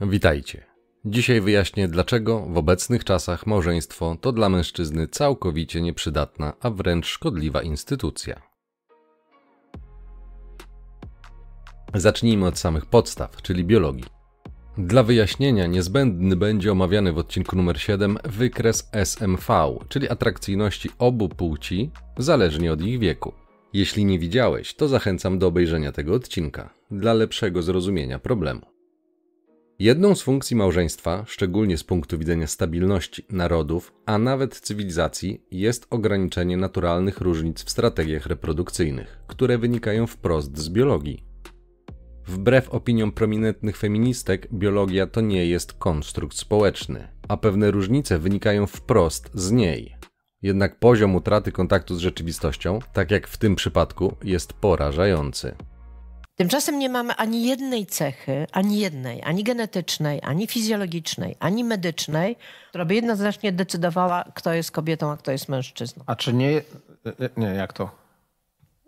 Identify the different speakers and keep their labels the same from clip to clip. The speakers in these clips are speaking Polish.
Speaker 1: Witajcie. Dzisiaj wyjaśnię, dlaczego w obecnych czasach małżeństwo to dla mężczyzny całkowicie nieprzydatna, a wręcz szkodliwa instytucja. Zacznijmy od samych podstaw, czyli biologii. Dla wyjaśnienia niezbędny będzie omawiany w odcinku numer 7 wykres SMV, czyli atrakcyjności obu płci, zależnie od ich wieku. Jeśli nie widziałeś, to zachęcam do obejrzenia tego odcinka dla lepszego zrozumienia problemu. Jedną z funkcji małżeństwa, szczególnie z punktu widzenia stabilności narodów, a nawet cywilizacji, jest ograniczenie naturalnych różnic w strategiach reprodukcyjnych, które wynikają wprost z biologii. Wbrew opiniom prominentnych feministek, biologia to nie jest konstrukt społeczny, a pewne różnice wynikają wprost z niej. Jednak poziom utraty kontaktu z rzeczywistością, tak jak w tym przypadku, jest porażający.
Speaker 2: Tymczasem nie mamy ani jednej cechy, ani jednej, ani genetycznej, ani fizjologicznej, ani medycznej, która by jednoznacznie decydowała, kto jest kobietą, a kto jest mężczyzną.
Speaker 3: A czy nie. Nie, jak to?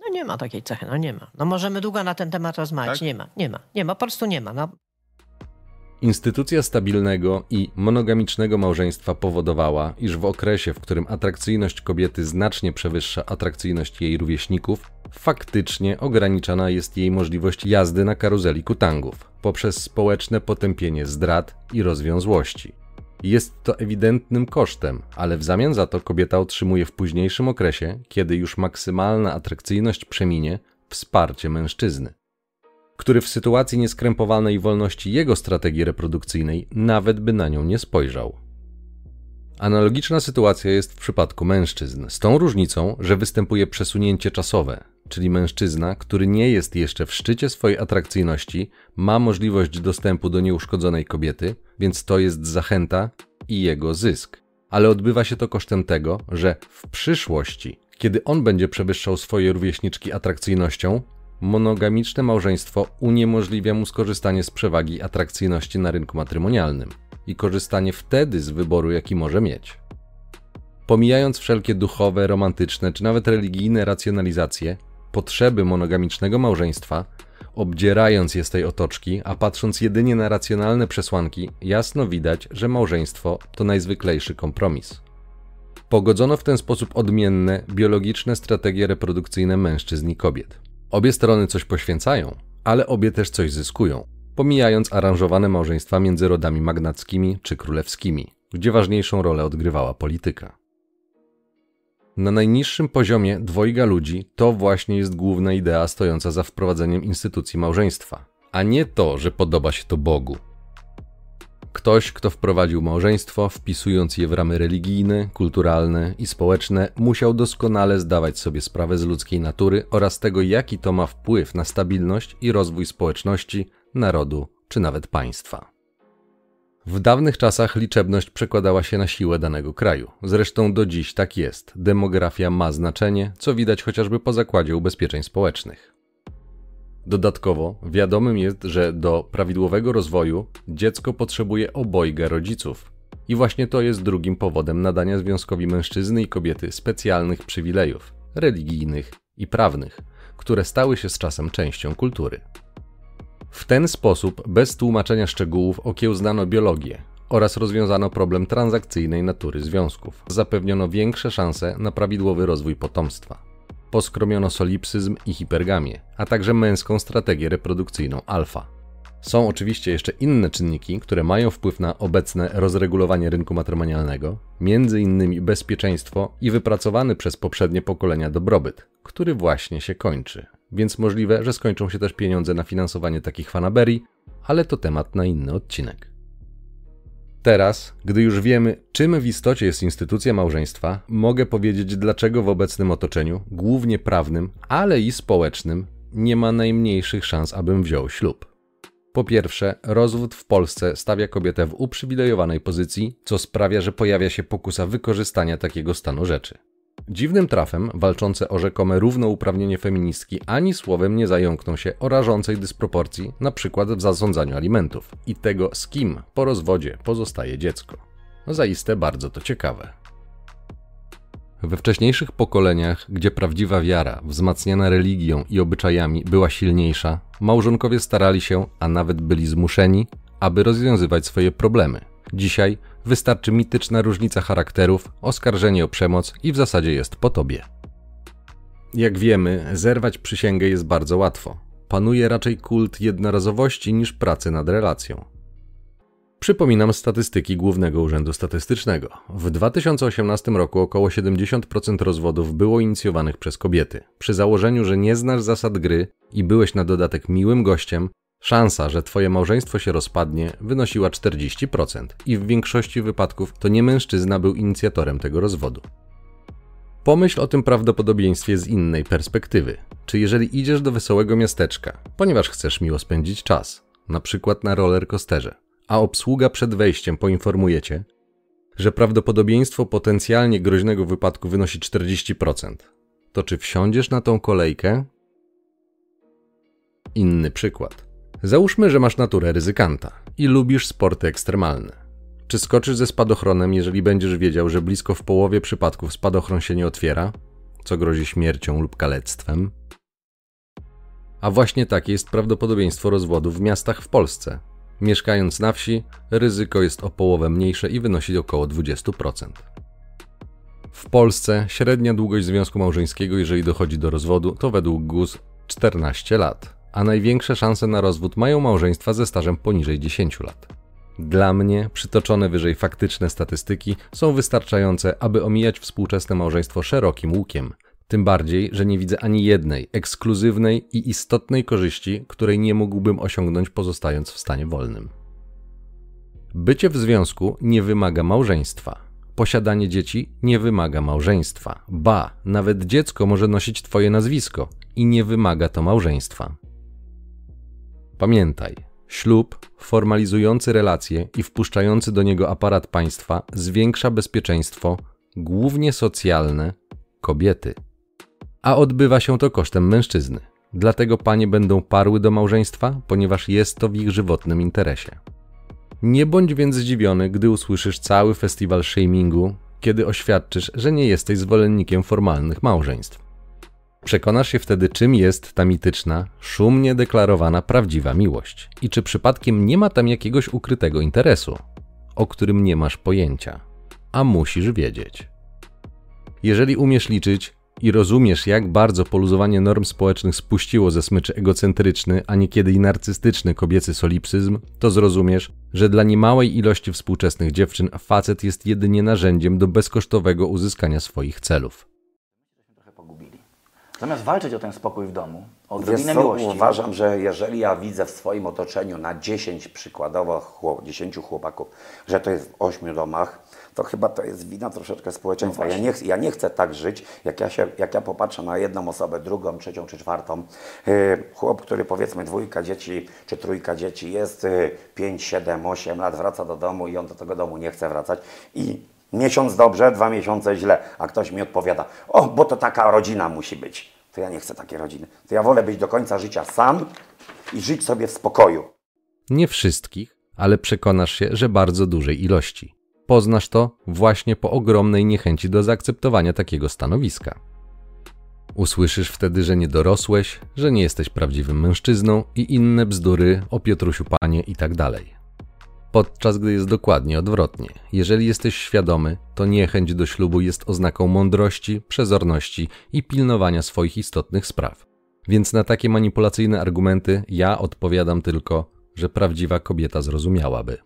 Speaker 2: No nie ma takiej cechy, no nie ma. No możemy długo na ten temat rozmawiać.
Speaker 3: Tak?
Speaker 2: Nie ma, nie ma, nie ma, po prostu nie ma. No,
Speaker 1: Instytucja stabilnego i monogamicznego małżeństwa powodowała, iż w okresie, w którym atrakcyjność kobiety znacznie przewyższa atrakcyjność jej rówieśników, faktycznie ograniczana jest jej możliwość jazdy na karuzeli kutangów poprzez społeczne potępienie zdrad i rozwiązłości. Jest to ewidentnym kosztem, ale w zamian za to kobieta otrzymuje w późniejszym okresie, kiedy już maksymalna atrakcyjność przeminie, wsparcie mężczyzny który w sytuacji nieskrępowanej wolności jego strategii reprodukcyjnej nawet by na nią nie spojrzał. Analogiczna sytuacja jest w przypadku mężczyzn, z tą różnicą, że występuje przesunięcie czasowe, czyli mężczyzna, który nie jest jeszcze w szczycie swojej atrakcyjności, ma możliwość dostępu do nieuszkodzonej kobiety, więc to jest zachęta i jego zysk. Ale odbywa się to kosztem tego, że w przyszłości, kiedy on będzie przewyższał swoje rówieśniczki atrakcyjnością, monogamiczne małżeństwo uniemożliwia mu skorzystanie z przewagi atrakcyjności na rynku matrymonialnym i korzystanie wtedy z wyboru, jaki może mieć. Pomijając wszelkie duchowe, romantyczne czy nawet religijne racjonalizacje, potrzeby monogamicznego małżeństwa, obdzierając je z tej otoczki, a patrząc jedynie na racjonalne przesłanki, jasno widać, że małżeństwo to najzwyklejszy kompromis. Pogodzono w ten sposób odmienne, biologiczne strategie reprodukcyjne mężczyzn i kobiet. Obie strony coś poświęcają, ale obie też coś zyskują, pomijając aranżowane małżeństwa między rodami magnackimi czy królewskimi, gdzie ważniejszą rolę odgrywała polityka. Na najniższym poziomie dwojga ludzi to właśnie jest główna idea stojąca za wprowadzeniem instytucji małżeństwa, a nie to, że podoba się to Bogu. Ktoś, kto wprowadził małżeństwo, wpisując je w ramy religijne, kulturalne i społeczne, musiał doskonale zdawać sobie sprawę z ludzkiej natury oraz tego, jaki to ma wpływ na stabilność i rozwój społeczności, narodu czy nawet państwa. W dawnych czasach liczebność przekładała się na siłę danego kraju. Zresztą do dziś tak jest. Demografia ma znaczenie, co widać chociażby po zakładzie ubezpieczeń społecznych. Dodatkowo wiadomym jest, że do prawidłowego rozwoju dziecko potrzebuje obojga rodziców. I właśnie to jest drugim powodem nadania związkowi mężczyzny i kobiety specjalnych przywilejów religijnych i prawnych, które stały się z czasem częścią kultury. W ten sposób, bez tłumaczenia szczegółów, okiełznano biologię oraz rozwiązano problem transakcyjnej natury związków. Zapewniono większe szanse na prawidłowy rozwój potomstwa poskromiono solipsyzm i hipergamię, a także męską strategię reprodukcyjną alfa. Są oczywiście jeszcze inne czynniki, które mają wpływ na obecne rozregulowanie rynku matrymonialnego, innymi bezpieczeństwo i wypracowany przez poprzednie pokolenia dobrobyt, który właśnie się kończy. Więc możliwe, że skończą się też pieniądze na finansowanie takich fanaberii, ale to temat na inny odcinek. Teraz, gdy już wiemy, czym w istocie jest instytucja małżeństwa, mogę powiedzieć, dlaczego w obecnym otoczeniu, głównie prawnym, ale i społecznym, nie ma najmniejszych szans, abym wziął ślub. Po pierwsze, rozwód w Polsce stawia kobietę w uprzywilejowanej pozycji, co sprawia, że pojawia się pokusa wykorzystania takiego stanu rzeczy. Dziwnym trafem walczące o rzekome równouprawnienie feministki ani słowem nie zająkną się o rażącej dysproporcji, na przykład w zasądzaniu alimentów i tego, z kim po rozwodzie pozostaje dziecko. Zaiste bardzo to ciekawe. We wcześniejszych pokoleniach, gdzie prawdziwa wiara, wzmacniana religią i obyczajami była silniejsza, małżonkowie starali się, a nawet byli zmuszeni, aby rozwiązywać swoje problemy. Dzisiaj wystarczy mityczna różnica charakterów, oskarżenie o przemoc i w zasadzie jest po tobie. Jak wiemy, zerwać przysięgę jest bardzo łatwo. Panuje raczej kult jednorazowości niż pracy nad relacją. Przypominam statystyki Głównego Urzędu Statystycznego. W 2018 roku około 70% rozwodów było inicjowanych przez kobiety. Przy założeniu, że nie znasz zasad gry i byłeś na dodatek miłym gościem, szansa, że twoje małżeństwo się rozpadnie, wynosiła 40% i w większości wypadków to nie mężczyzna był inicjatorem tego rozwodu. Pomyśl o tym prawdopodobieństwie z innej perspektywy. Czy jeżeli idziesz do wesołego miasteczka, ponieważ chcesz miło spędzić czas, na przykład na roller coasterze, a obsługa przed wejściem poinformuje cię, że prawdopodobieństwo potencjalnie groźnego wypadku wynosi 40%, to czy wsiądziesz na tą kolejkę? Inny przykład. Załóżmy, że masz naturę ryzykanta i lubisz sporty ekstremalne. Czy skoczysz ze spadochronem, jeżeli będziesz wiedział, że blisko w połowie przypadków spadochron się nie otwiera, co grozi śmiercią lub kalectwem? A właśnie takie jest prawdopodobieństwo rozwodu w miastach w Polsce. Mieszkając na wsi, ryzyko jest o połowę mniejsze i wynosi około 20%. W Polsce średnia długość związku małżeńskiego, jeżeli dochodzi do rozwodu, to według GUS 14 lat, a największe szanse na rozwód mają małżeństwa ze stażem poniżej 10 lat. Dla mnie przytoczone wyżej faktyczne statystyki są wystarczające, aby omijać współczesne małżeństwo szerokim łukiem. Tym bardziej, że nie widzę ani jednej ekskluzywnej i istotnej korzyści, której nie mógłbym osiągnąć pozostając w stanie wolnym. Bycie w związku nie wymaga małżeństwa. Posiadanie dzieci nie wymaga małżeństwa. Ba, nawet dziecko może nosić Twoje nazwisko i nie wymaga to małżeństwa. Pamiętaj, Ślub, formalizujący relacje i wpuszczający do niego aparat państwa, zwiększa bezpieczeństwo, głównie socjalne, kobiety. A odbywa się to kosztem mężczyzny. Dlatego panie będą parły do małżeństwa, ponieważ jest to w ich żywotnym interesie. Nie bądź więc zdziwiony, gdy usłyszysz cały festiwal shamingu, kiedy oświadczysz, że nie jesteś zwolennikiem formalnych małżeństw. Przekonasz się wtedy, czym jest ta mityczna, szumnie deklarowana prawdziwa miłość i czy przypadkiem nie ma tam jakiegoś ukrytego interesu, o którym nie masz pojęcia, a musisz wiedzieć. Jeżeli umiesz liczyć i rozumiesz, jak bardzo poluzowanie norm społecznych spuściło ze smyczy egocentryczny, a niekiedy i narcystyczny kobiecy solipsyzm, to zrozumiesz, że dla niemałej ilości współczesnych dziewczyn facet jest jedynie narzędziem do bezkosztowego uzyskania swoich celów.
Speaker 4: Zamiast walczyć o ten spokój w domu, o
Speaker 5: odrobinę
Speaker 4: miłości.
Speaker 5: Uważam, że jeżeli ja widzę w swoim otoczeniu na 10 przykładowo chłop, 10 chłopaków, że to jest w 8 domach, to chyba to jest wina troszeczkę społeczeństwa. No ja, nie, ja nie chcę tak żyć, jak ja, się, jak ja popatrzę na jedną osobę, drugą, trzecią czy czwartą. Yy, chłop, który powiedzmy dwójka dzieci czy trójka dzieci, jest yy, 5, 7, 8 lat, wraca do domu i on do tego domu nie chce wracać. I Miesiąc dobrze, dwa miesiące źle, a ktoś mi odpowiada, o, bo to taka rodzina musi być. To ja nie chcę takiej rodziny. To ja wolę być do końca życia sam i żyć sobie w spokoju.
Speaker 1: Nie wszystkich, ale przekonasz się, że bardzo dużej ilości. Poznasz to właśnie po ogromnej niechęci do zaakceptowania takiego stanowiska. Usłyszysz wtedy, że nie dorosłeś, że nie jesteś prawdziwym mężczyzną i inne bzdury o Piotrusiu Panie i tak dalej podczas gdy jest dokładnie odwrotnie. Jeżeli jesteś świadomy, to niechęć do ślubu jest oznaką mądrości, przezorności i pilnowania swoich istotnych spraw. Więc na takie manipulacyjne argumenty ja odpowiadam tylko, że prawdziwa kobieta zrozumiałaby.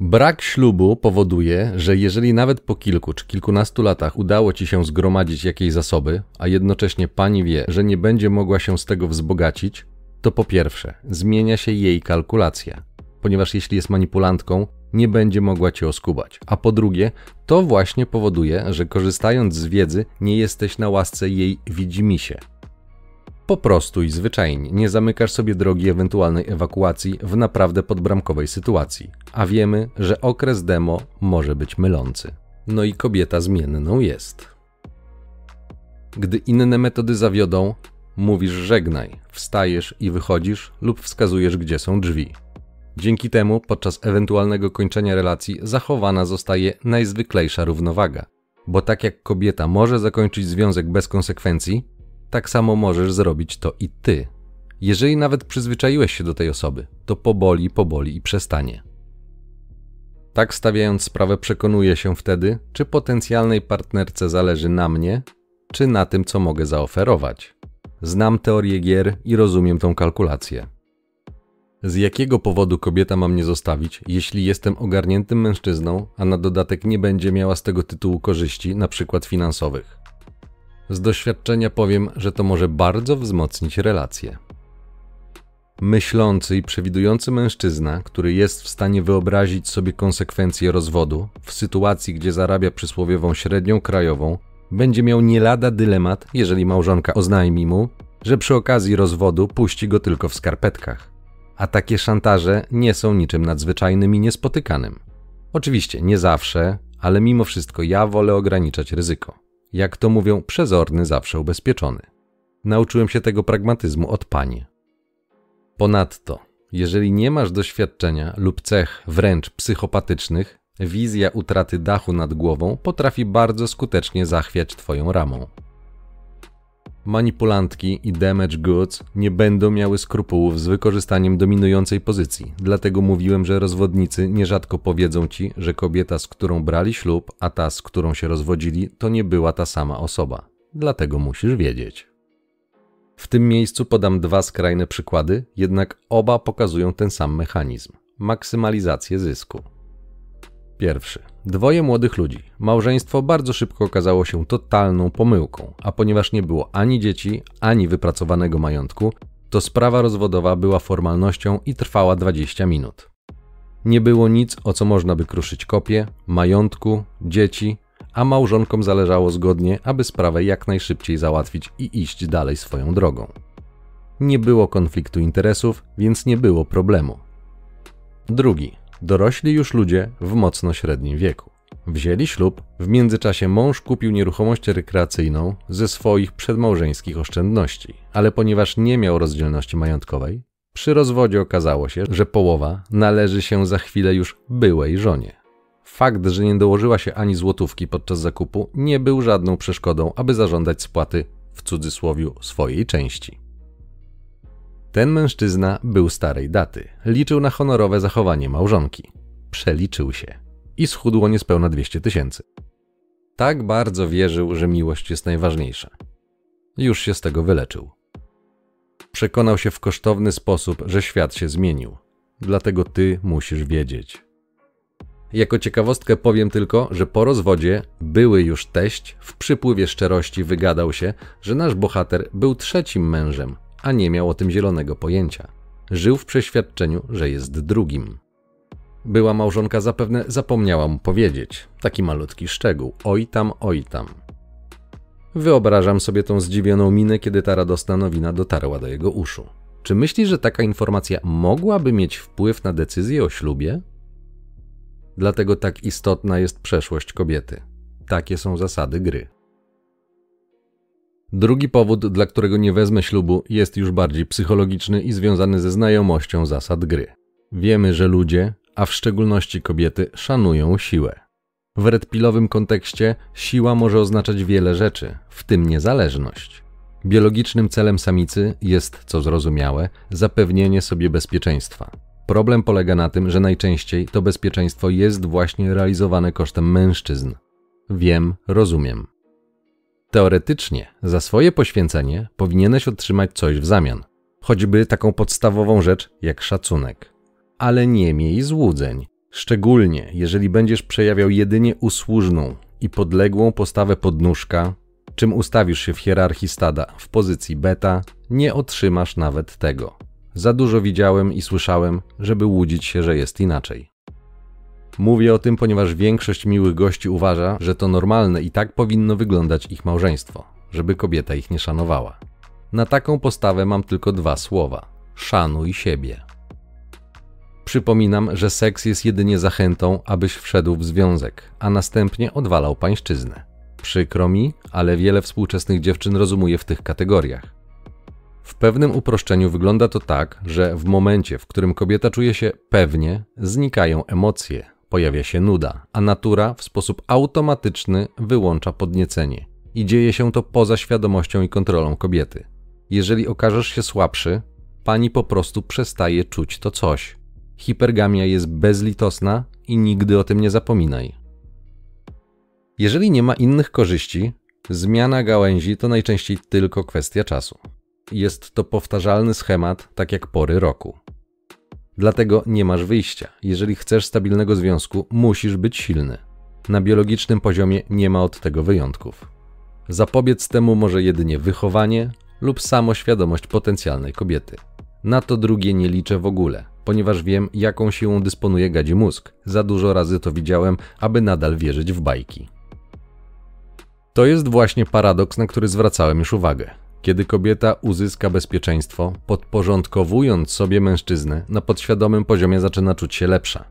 Speaker 1: Brak ślubu powoduje, że jeżeli nawet po kilku czy kilkunastu latach udało ci się zgromadzić jakieś zasoby, a jednocześnie pani wie, że nie będzie mogła się z tego wzbogacić, to po pierwsze zmienia się jej kalkulacja ponieważ jeśli jest manipulantką, nie będzie mogła cię oskubać. A po drugie, to właśnie powoduje, że korzystając z wiedzy, nie jesteś na łasce jej widzimisię. Po prostu i zwyczajnie nie zamykasz sobie drogi ewentualnej ewakuacji w naprawdę podbramkowej sytuacji, a wiemy, że okres demo może być mylący. No i kobieta zmienną jest. Gdy inne metody zawiodą, mówisz żegnaj, wstajesz i wychodzisz lub wskazujesz, gdzie są drzwi. Dzięki temu podczas ewentualnego kończenia relacji zachowana zostaje najzwyklejsza równowaga. Bo tak jak kobieta może zakończyć związek bez konsekwencji, tak samo możesz zrobić to i ty. Jeżeli nawet przyzwyczaiłeś się do tej osoby, to poboli, poboli i przestanie. Tak stawiając sprawę, przekonuję się wtedy, czy potencjalnej partnerce zależy na mnie, czy na tym, co mogę zaoferować. Znam teorię gier i rozumiem tą kalkulację. Z jakiego powodu kobieta ma mnie zostawić, jeśli jestem ogarniętym mężczyzną, a na dodatek nie będzie miała z tego tytułu korzyści, na przykład finansowych? Z doświadczenia powiem, że to może bardzo wzmocnić relacje. Myślący i przewidujący mężczyzna, który jest w stanie wyobrazić sobie konsekwencje rozwodu w sytuacji, gdzie zarabia przysłowiową średnią krajową, będzie miał nie lada dylemat, jeżeli małżonka oznajmi mu, że przy okazji rozwodu puści go tylko w skarpetkach. A takie szantaże nie są niczym nadzwyczajnym i niespotykanym. Oczywiście nie zawsze, ale mimo wszystko ja wolę ograniczać ryzyko. Jak to mówią, przezorny zawsze ubezpieczony. Nauczyłem się tego pragmatyzmu od pani. Ponadto, jeżeli nie masz doświadczenia lub cech wręcz psychopatycznych, wizja utraty dachu nad głową potrafi bardzo skutecznie zachwiać Twoją ramą. Manipulantki i damage goods nie będą miały skrupułów z wykorzystaniem dominującej pozycji, dlatego mówiłem, że rozwodnicy nierzadko powiedzą ci, że kobieta, z którą brali ślub, a ta, z którą się rozwodzili, to nie była ta sama osoba. Dlatego musisz wiedzieć. W tym miejscu podam dwa skrajne przykłady, jednak oba pokazują ten sam mechanizm maksymalizację zysku. Pierwszy. Dwoje młodych ludzi. Małżeństwo bardzo szybko okazało się totalną pomyłką, a ponieważ nie było ani dzieci, ani wypracowanego majątku, to sprawa rozwodowa była formalnością i trwała 20 minut. Nie było nic, o co można by kruszyć kopie, majątku, dzieci, a małżonkom zależało zgodnie, aby sprawę jak najszybciej załatwić i iść dalej swoją drogą. Nie było konfliktu interesów, więc nie było problemu. Drugi. Dorośli już ludzie w mocno średnim wieku. Wzięli ślub, w międzyczasie mąż kupił nieruchomość rekreacyjną ze swoich przedmałżeńskich oszczędności, ale ponieważ nie miał rozdzielności majątkowej, przy rozwodzie okazało się, że połowa należy się za chwilę już byłej żonie. Fakt, że nie dołożyła się ani złotówki podczas zakupu, nie był żadną przeszkodą, aby zażądać spłaty w cudzysłowiu swojej części. Ten mężczyzna był starej daty, liczył na honorowe zachowanie małżonki. Przeliczył się i schudło niespełna 200 tysięcy. Tak bardzo wierzył, że miłość jest najważniejsza. Już się z tego wyleczył. Przekonał się w kosztowny sposób, że świat się zmienił. Dlatego ty musisz wiedzieć. Jako ciekawostkę powiem tylko, że po rozwodzie były już teść w przypływie szczerości wygadał się, że nasz bohater był trzecim mężem, a nie miał o tym zielonego pojęcia. Żył w przeświadczeniu, że jest drugim. Była małżonka zapewne zapomniała mu powiedzieć, taki malutki szczegół, oj tam, oj tam. Wyobrażam sobie tą zdziwioną minę, kiedy ta radosna nowina dotarła do jego uszu. Czy myśli, że taka informacja mogłaby mieć wpływ na decyzję o ślubie? Dlatego tak istotna jest przeszłość kobiety. Takie są zasady gry. Drugi powód, dla którego nie wezmę ślubu, jest już bardziej psychologiczny i związany ze znajomością zasad gry. Wiemy, że ludzie, a w szczególności kobiety, szanują siłę. W redpilowym kontekście siła może oznaczać wiele rzeczy, w tym niezależność. Biologicznym celem samicy jest, co zrozumiałe, zapewnienie sobie bezpieczeństwa. Problem polega na tym, że najczęściej to bezpieczeństwo jest właśnie realizowane kosztem mężczyzn. Wiem, rozumiem. Teoretycznie za swoje poświęcenie powinieneś otrzymać coś w zamian, choćby taką podstawową rzecz jak szacunek. Ale nie miej złudzeń, szczególnie jeżeli będziesz przejawiał jedynie usłużną i podległą postawę podnóżka, czym ustawisz się w hierarchii stada w pozycji beta, nie otrzymasz nawet tego. Za dużo widziałem i słyszałem, żeby łudzić się, że jest inaczej. Mówię o tym, ponieważ większość miłych gości uważa, że to normalne i tak powinno wyglądać ich małżeństwo, żeby kobieta ich nie szanowała. Na taką postawę mam tylko dwa słowa: szanuj siebie. Przypominam, że seks jest jedynie zachętą, abyś wszedł w związek, a następnie odwalał pańszczyznę. Przykro mi, ale wiele współczesnych dziewczyn rozumuje w tych kategoriach. W pewnym uproszczeniu wygląda to tak, że w momencie, w którym kobieta czuje się pewnie, znikają emocje, pojawia się nuda, a natura w sposób automatyczny wyłącza podniecenie. I dzieje się to poza świadomością i kontrolą kobiety. Jeżeli okażesz się słabszy, pani po prostu przestaje czuć to coś. Hipergamia jest bezlitosna i nigdy o tym nie zapominaj. Jeżeli nie ma innych korzyści, zmiana gałęzi to najczęściej tylko kwestia czasu. Jest to powtarzalny schemat, tak jak pory roku. Dlatego nie masz wyjścia. Jeżeli chcesz stabilnego związku, musisz być silny. Na biologicznym poziomie nie ma od tego wyjątków. Zapobiec temu może jedynie wychowanie lub samoświadomość potencjalnej kobiety. Na to drugie nie liczę w ogóle, ponieważ wiem, jaką siłą dysponuje gadzi mózg. Za dużo razy to widziałem, aby nadal wierzyć w bajki. To jest właśnie paradoks, na który zwracałem już uwagę. Kiedy kobieta uzyska bezpieczeństwo, podporządkowując sobie mężczyznę, na podświadomym poziomie zaczyna czuć się lepsza.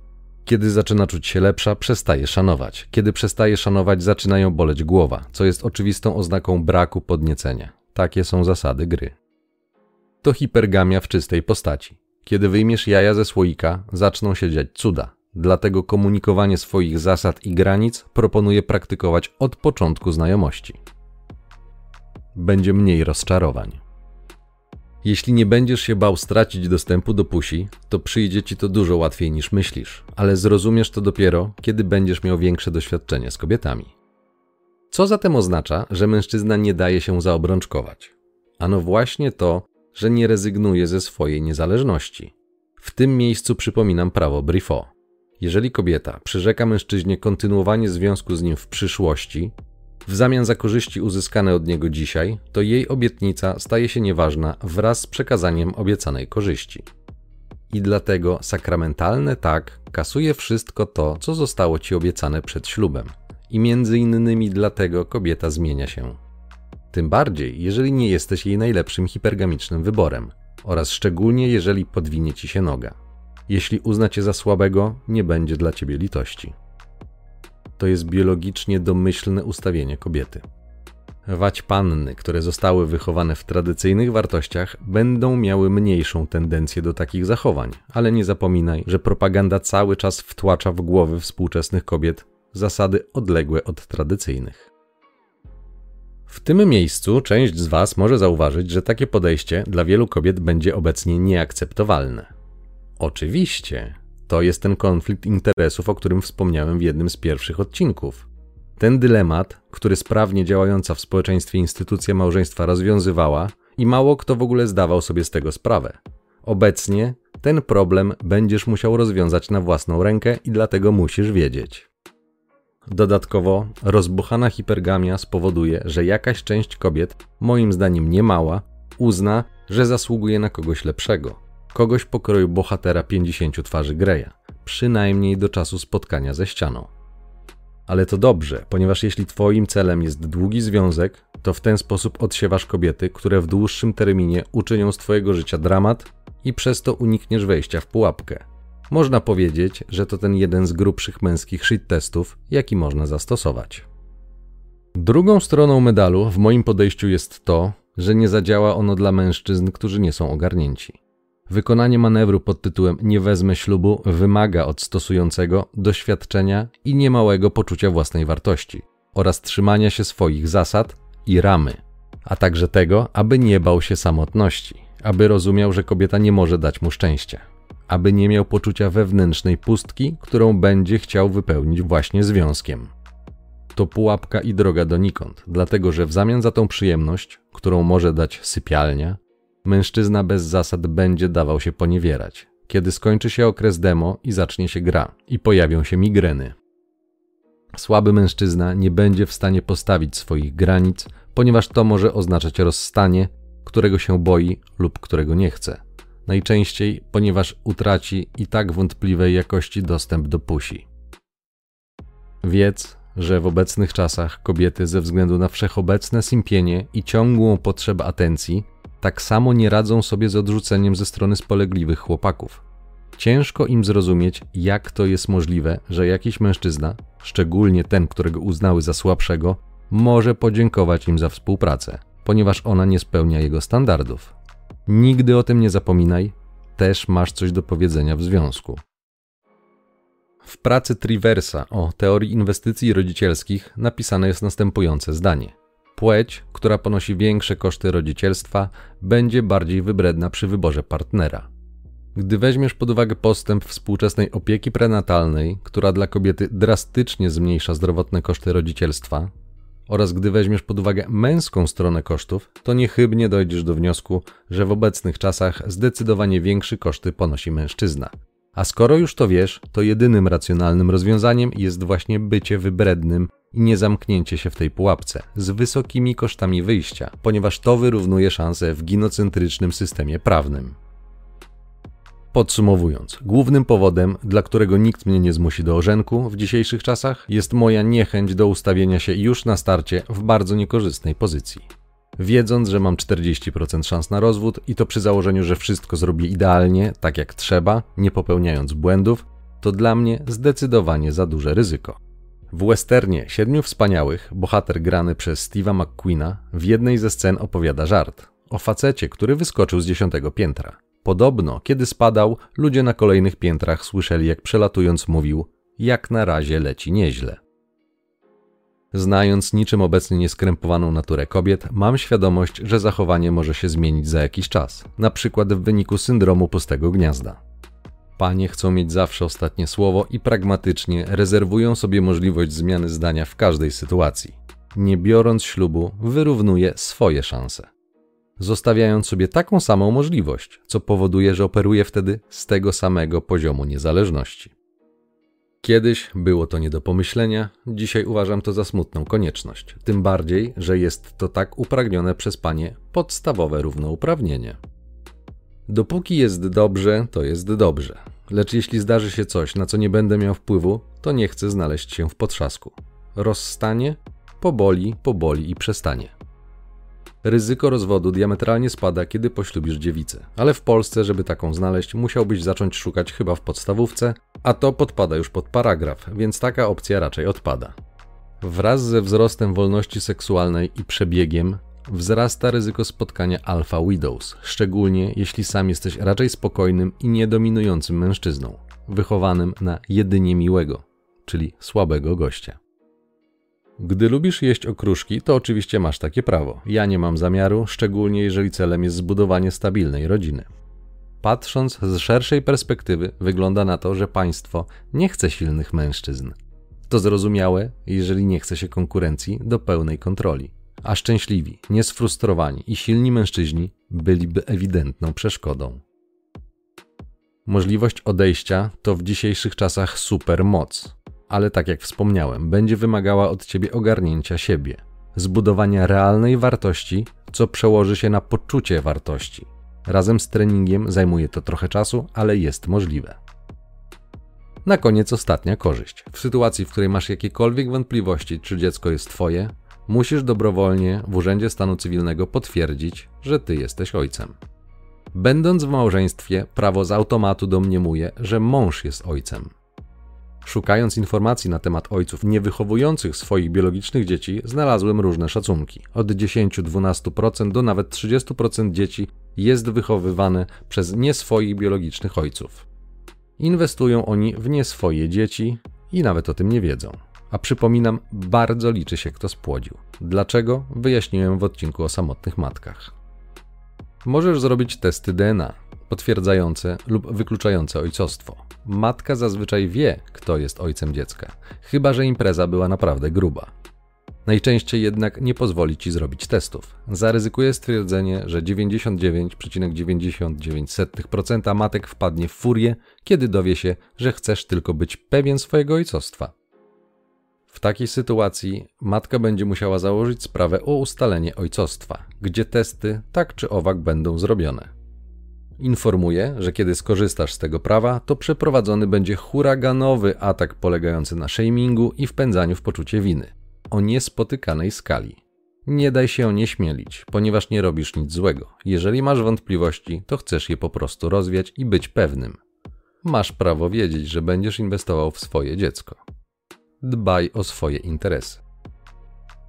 Speaker 1: Kiedy zaczyna czuć się lepsza, przestaje szanować. Kiedy przestaje szanować, zaczyna ją boleć głowa, co jest oczywistą oznaką braku podniecenia. Takie są zasady gry. To hipergamia w czystej postaci. Kiedy wyjmiesz jaja ze słoika, zaczną się dziać cuda. Dlatego komunikowanie swoich zasad i granic proponuję praktykować od początku znajomości. Będzie mniej rozczarowań. Jeśli nie będziesz się bał stracić dostępu do pusi, to przyjdzie ci to dużo łatwiej niż myślisz, ale zrozumiesz to dopiero, kiedy będziesz miał większe doświadczenie z kobietami. Co zatem oznacza, że mężczyzna nie daje się zaobrączkować? Ano właśnie to, że nie rezygnuje ze swojej niezależności. W tym miejscu przypominam prawo Brifo. Jeżeli kobieta przyrzeka mężczyźnie kontynuowanie związku z nim w przyszłości, w zamian za korzyści uzyskane od niego dzisiaj, to jej obietnica staje się nieważna wraz z przekazaniem obiecanej korzyści. I dlatego sakramentalne tak kasuje wszystko to, co zostało ci obiecane przed ślubem. I między innymi dlatego kobieta zmienia się. Tym bardziej, jeżeli nie jesteś jej najlepszym hipergamicznym wyborem, oraz szczególnie jeżeli podwinie ci się noga. Jeśli uzna cię za słabego, nie będzie dla ciebie litości to jest biologicznie domyślne ustawienie kobiety. Wać panny, które zostały wychowane w tradycyjnych wartościach, będą miały mniejszą tendencję do takich zachowań, ale nie zapominaj, że propaganda cały czas wtłacza w głowy współczesnych kobiet zasady odległe od tradycyjnych. W tym miejscu część z Was może zauważyć, że takie podejście dla wielu kobiet będzie obecnie nieakceptowalne. Oczywiście, to jest ten konflikt interesów, o którym wspomniałem w jednym z pierwszych odcinków. Ten dylemat, który sprawnie działająca w społeczeństwie instytucja małżeństwa rozwiązywała i mało kto w ogóle zdawał sobie z tego sprawę. Obecnie ten problem będziesz musiał rozwiązać na własną rękę i dlatego musisz wiedzieć. Dodatkowo, rozbuchana hipergamia spowoduje, że jakaś część kobiet, moim zdaniem niemała, uzna, że zasługuje na kogoś lepszego kogoś pokroju bohatera 50 twarzy Greya, przynajmniej do czasu spotkania ze ścianą. Ale to dobrze, ponieważ jeśli Twoim celem jest długi związek, to w ten sposób odsiewasz kobiety, które w dłuższym terminie uczynią z Twojego życia dramat i przez to unikniesz wejścia w pułapkę. Można powiedzieć, że to ten jeden z grubszych męskich shit testów, jaki można zastosować. Drugą stroną medalu w moim podejściu jest to, że nie zadziała ono dla mężczyzn, którzy nie są ogarnięci. Wykonanie manewru pod tytułem Nie wezmę ślubu wymaga od stosującego doświadczenia i niemałego poczucia własnej wartości oraz trzymania się swoich zasad i ramy, a także tego, aby nie bał się samotności, aby rozumiał, że kobieta nie może dać mu szczęścia, aby nie miał poczucia wewnętrznej pustki, którą będzie chciał wypełnić właśnie związkiem. To pułapka i droga donikąd, dlatego że w zamian za tą przyjemność, którą może dać sypialnia, mężczyzna bez zasad będzie dawał się poniewierać, kiedy skończy się okres demo i zacznie się gra i pojawią się migreny. Słaby mężczyzna nie będzie w stanie postawić swoich granic, ponieważ to może oznaczać rozstanie, którego się boi lub którego nie chce. Najczęściej, ponieważ utraci i tak wątpliwej jakości dostęp do pusi. Wiedz, że w obecnych czasach kobiety ze względu na wszechobecne simpienie i ciągłą potrzebę atencji tak samo nie radzą sobie z odrzuceniem ze strony spolegliwych chłopaków. Ciężko im zrozumieć, jak to jest możliwe, że jakiś mężczyzna, szczególnie ten, którego uznały za słabszego, może podziękować im za współpracę, ponieważ ona nie spełnia jego standardów. Nigdy o tym nie zapominaj, też masz coś do powiedzenia w związku. W pracy Triversa o teorii inwestycji rodzicielskich napisane jest następujące zdanie. Płeć, która ponosi większe koszty rodzicielstwa, będzie bardziej wybredna przy wyborze partnera. Gdy weźmiesz pod uwagę postęp współczesnej opieki prenatalnej, która dla kobiety drastycznie zmniejsza zdrowotne koszty rodzicielstwa, oraz gdy weźmiesz pod uwagę męską stronę kosztów, to niechybnie dojdziesz do wniosku, że w obecnych czasach zdecydowanie większe koszty ponosi mężczyzna. A skoro już to wiesz, to jedynym racjonalnym rozwiązaniem jest właśnie bycie wybrednym i nie zamknięcie się w tej pułapce z wysokimi kosztami wyjścia, ponieważ to wyrównuje szanse w ginocentrycznym systemie prawnym. Podsumowując, głównym powodem, dla którego nikt mnie nie zmusi do orzenku w dzisiejszych czasach, jest moja niechęć do ustawienia się już na starcie w bardzo niekorzystnej pozycji. Wiedząc, że mam 40% szans na rozwód i to przy założeniu, że wszystko zrobię idealnie, tak jak trzeba, nie popełniając błędów, to dla mnie zdecydowanie za duże ryzyko. W westernie Siedmiu Wspaniałych bohater grany przez Steve'a McQueena w jednej ze scen opowiada żart o facecie, który wyskoczył z dziesiątego piętra. Podobno, kiedy spadał, ludzie na kolejnych piętrach słyszeli, jak przelatując mówił: Jak na razie leci nieźle. Znając niczym obecnie nieskrępowaną naturę kobiet, mam świadomość, że zachowanie może się zmienić za jakiś czas, na przykład w wyniku syndromu pustego gniazda. Panie chcą mieć zawsze ostatnie słowo i pragmatycznie rezerwują sobie możliwość zmiany zdania w każdej sytuacji. Nie biorąc ślubu, wyrównuje swoje szanse zostawiając sobie taką samą możliwość, co powoduje, że operuje wtedy z tego samego poziomu niezależności. Kiedyś było to nie do pomyślenia, dzisiaj uważam to za smutną konieczność, tym bardziej, że jest to tak upragnione przez panie podstawowe równouprawnienie. Dopóki jest dobrze, to jest dobrze, lecz jeśli zdarzy się coś, na co nie będę miał wpływu, to nie chcę znaleźć się w potrzasku. Rozstanie? Poboli, poboli i przestanie. Ryzyko rozwodu diametralnie spada, kiedy poślubisz dziewicę, ale w Polsce, żeby taką znaleźć, musiałbyś zacząć szukać chyba w podstawówce, a to podpada już pod paragraf, więc taka opcja raczej odpada. Wraz ze wzrostem wolności seksualnej i przebiegiem wzrasta ryzyko spotkania alpha widows, szczególnie jeśli sam jesteś raczej spokojnym i niedominującym mężczyzną, wychowanym na jedynie miłego, czyli słabego gościa. Gdy lubisz jeść okruszki, to oczywiście masz takie prawo. Ja nie mam zamiaru, szczególnie jeżeli celem jest zbudowanie stabilnej rodziny. Patrząc z szerszej perspektywy, wygląda na to, że państwo nie chce silnych mężczyzn. To zrozumiałe, jeżeli nie chce się konkurencji do pełnej kontroli. A szczęśliwi, niesfrustrowani i silni mężczyźni byliby ewidentną przeszkodą. Możliwość odejścia to w dzisiejszych czasach super moc ale tak jak wspomniałem, będzie wymagała od ciebie ogarnięcia siebie, zbudowania realnej wartości, co przełoży się na poczucie wartości. Razem z treningiem zajmuje to trochę czasu, ale jest możliwe. Na koniec ostatnia korzyść. W sytuacji, w której masz jakiekolwiek wątpliwości, czy dziecko jest twoje, musisz dobrowolnie w Urzędzie Stanu Cywilnego potwierdzić, że ty jesteś ojcem. Będąc w małżeństwie, prawo z automatu domniemuje, że mąż jest ojcem. Szukając informacji na temat ojców niewychowujących swoich biologicznych dzieci, znalazłem różne szacunki. Od 10-12% do nawet 30% dzieci jest wychowywane przez nie swoich biologicznych ojców. Inwestują oni w nie swoje dzieci i nawet o tym nie wiedzą. A przypominam, bardzo liczy się kto spłodził. Dlaczego? Wyjaśniłem w odcinku o samotnych matkach. Możesz zrobić testy DNA potwierdzające lub wykluczające ojcostwo. Matka zazwyczaj wie, kto jest ojcem dziecka, chyba że impreza była naprawdę gruba. Najczęściej jednak nie pozwoli ci zrobić testów. Zaryzykuje stwierdzenie, że 99,99% matek wpadnie w furię, kiedy dowie się, że chcesz tylko być pewien swojego ojcostwa. W takiej sytuacji matka będzie musiała założyć sprawę o ustalenie ojcostwa, gdzie testy tak czy owak będą zrobione. Informuje, że kiedy skorzystasz z tego prawa, to przeprowadzony będzie huraganowy atak polegający na shamingu i wpędzaniu w poczucie winy. O niespotykanej skali. Nie daj się nie śmielić, ponieważ nie robisz nic złego. Jeżeli masz wątpliwości, to chcesz je po prostu rozwiać i być pewnym. Masz prawo wiedzieć, że będziesz inwestował w swoje dziecko. Dbaj o swoje interesy.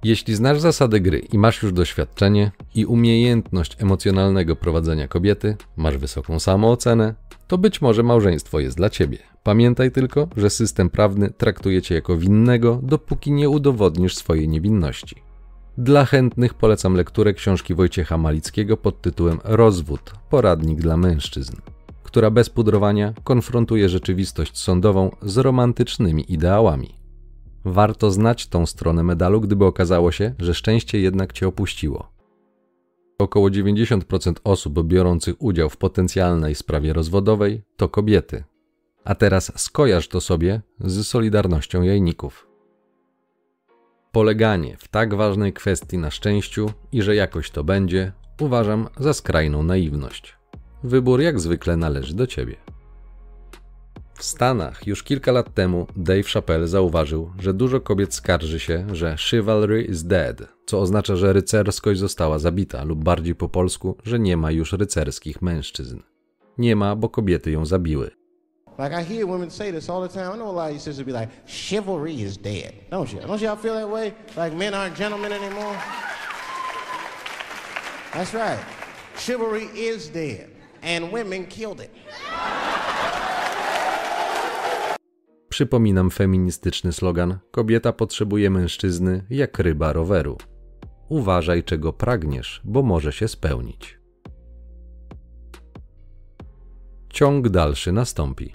Speaker 1: Jeśli znasz zasady gry i masz już doświadczenie i umiejętność emocjonalnego prowadzenia kobiety, masz wysoką samoocenę, to być może małżeństwo jest dla ciebie. Pamiętaj tylko, że system prawny traktuje cię jako winnego, dopóki nie udowodnisz swojej niewinności. Dla chętnych polecam lekturę książki Wojciecha Malickiego pod tytułem Rozwód poradnik dla mężczyzn, która bez pudrowania konfrontuje rzeczywistość sądową z romantycznymi ideałami. Warto znać tą stronę medalu, gdyby okazało się, że szczęście jednak cię opuściło. Około 90% osób biorących udział w potencjalnej sprawie rozwodowej to kobiety. A teraz skojarz to sobie z Solidarnością Jajników. Poleganie w tak ważnej kwestii na szczęściu i że jakoś to będzie, uważam za skrajną naiwność. Wybór jak zwykle należy do ciebie. W Stanach już kilka lat temu Dave Chappelle zauważył, że dużo kobiet skarży się, że chivalry is dead, co oznacza, że rycerskość została zabita, lub bardziej po polsku, że nie ma już rycerskich mężczyzn. Nie ma, bo kobiety ją zabiły.
Speaker 6: Like I hear women say this all the time. I know a lot of you sisters be like, chivalry is dead. Don't you? Don't y'all feel that way? Like men aren't gentlemen anymore? That's right. Chivalry is dead. And women killed it.
Speaker 1: Przypominam feministyczny slogan: Kobieta potrzebuje mężczyzny jak ryba roweru. Uważaj, czego pragniesz, bo może się spełnić. Ciąg dalszy nastąpi.